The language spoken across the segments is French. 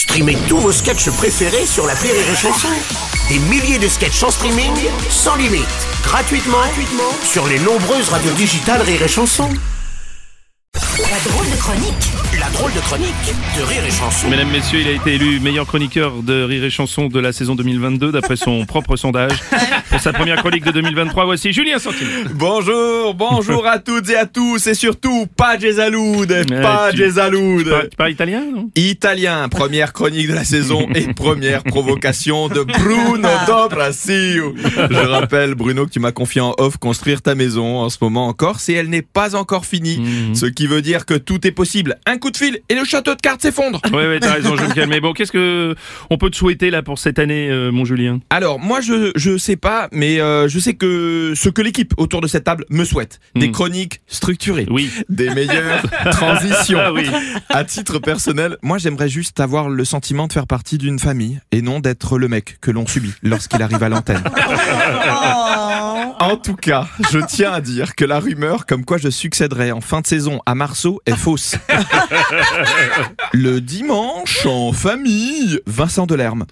Streamez tous vos sketchs préférés sur la Rire et Chanson. Des milliers de sketchs en streaming, sans limite, gratuitement, gratuitement sur les nombreuses radios digitales Rire et Chanson. La drôle de chronique La drôle de chronique de Rire et Chanson. Mesdames, Messieurs, il a été élu meilleur chroniqueur de Rire et Chanson de la saison 2022 d'après son propre sondage. Pour sa première chronique de 2023, voici Julien Santini. Bonjour, bonjour à toutes et à tous et surtout pas Gesaloud, pas Gesaloud. Tu parles, tu parles italien, non? Italien, première chronique de la saison et première provocation de Bruno Dobrasio. Je rappelle Bruno que tu m'as confié en off construire ta maison en ce moment en Corse et elle n'est pas encore finie. Mhm. Ce qui veut dire que tout est possible. Un coup de fil et le château de cartes s'effondre. Ouais, ouais, t'as raison, je me calmer. Bon, qu'est-ce que on peut te souhaiter là pour cette année, euh, mon Julien? Alors moi je je sais pas mais euh, je sais que ce que l'équipe autour de cette table me souhaite des Mm. chroniques structurées. Oui. Des meilleures transitions. Ah oui. À titre personnel, moi j'aimerais juste avoir le sentiment de faire partie d'une famille et non d'être le mec que l'on subit lorsqu'il arrive à l'antenne. En tout cas, je tiens à dire que la rumeur comme quoi je succéderai en fin de saison à Marceau est fausse. Le dimanche en famille, Vincent Delerme.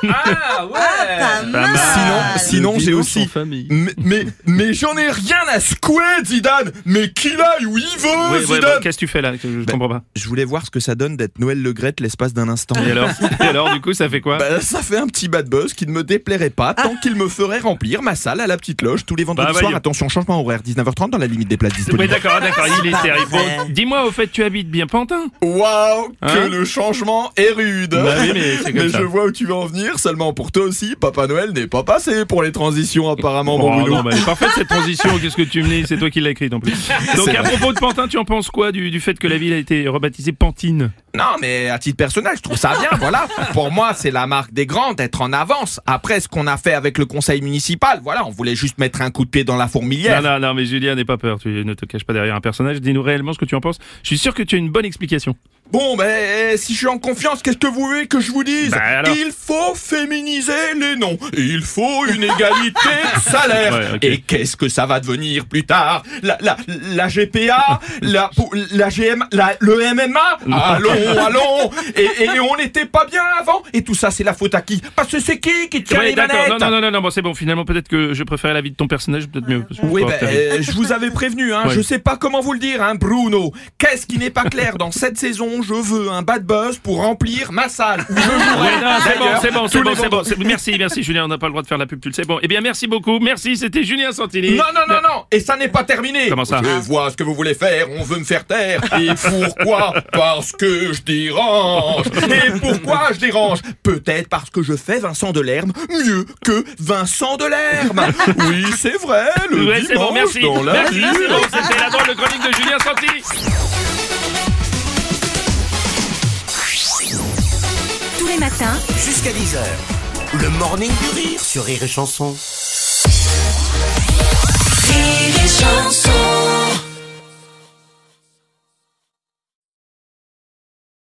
Pas mal. Sinon, sinon j'ai aussi en famille. mais, mais, mais j'en ai rien à secouer, Zidane Mais qu'il aille où il veut, Ouais, ouais, Zidane Qu'est-ce que tu fais là Je Bah, comprends pas. Je voulais voir ce que ça donne d'être Noël Le l'espace d'un instant. Et alors, et alors, du coup, ça fait quoi Bah, ça fait un petit bad buzz qui ne me déplairait pas tant qu'il me ferait remplir ma salle à la petite loge tous les vendredis Bah, soirs. Attention, changement horaire, 19h30 dans la limite des places Oui, disponibles. d'accord, d'accord, il est terrible. Bon, Dis-moi, au fait, tu habites bien Pantin Waouh, que Hein le changement est rude Bah oui, mais c'est comme Mais ça. je vois où tu veux en venir, seulement pour toi aussi, Papa Noël n'est pas passé pour les transitions apparemment, mon Oh, Bruno. parfaite cette transition, qu'est-ce que tu me dis? C'est toi qui l'as écrite en plus. Donc à propos de Pantin, tu en penses quoi du, du fait que la ville a été rebaptisée Pantine? Non, mais à titre personnel, je trouve ça bien, voilà. Pour moi, c'est la marque des grands d'être en avance. Après, ce qu'on a fait avec le conseil municipal, voilà, on voulait juste mettre un coup de pied dans la fourmilière. Non, non, non, mais Julien, n'aie pas peur, tu ne te caches pas derrière un personnage, dis-nous réellement ce que tu en penses. Je suis sûr que tu as une bonne explication. Bon, ben, si je suis en confiance, qu'est-ce que vous voulez que je vous dise alors Il faut féminiser les noms. Il faut une égalité de salaire. Ouais. Et qu'est-ce que ça va devenir plus tard la, la, la GPA la, la GM, la, le MMA Allons, allons et, et on n'était pas bien avant. Et tout ça, c'est la faute à qui Parce que c'est qui qui tient Ouais, les manettes non, non, non, non, non, bon, c'est bon, finalement, peut-être que je préférais la vie de ton personnage, peut-être mieux. Oui, ben, euh, je vous avais prévenu, hein, Ouais. je sais pas comment vous le dire, hein, Bruno. Qu'est-ce qui n'est pas clair dans cette saison Je veux un bad buzz pour remplir ma salle. non, c'est bon, c'est bon, c'est bon, c'est bon. Merci, merci Julien, on n'a pas le droit de faire la pub, tu le sais. Bon, eh bien merci beaucoup, merci, c'était Julien Santini. Non, non, non, non, et ça n'est pas terminé. Comment ça Je vois ce que vous voulez faire, on veut me faire taire. Et pourquoi Parce que je dérange. Et pourquoi je dérange Peut-être parce que je fais Vincent Delerme mieux que Vincent Delerme. Oui, c'est vrai, le Ouais, c'est bon, dimanche merci. dans la Merci, ville. c'est bon, c'était la drôle de chronique de Julien Santini. Jusqu'à 10h, le morning du rire sur Rire et Chanson.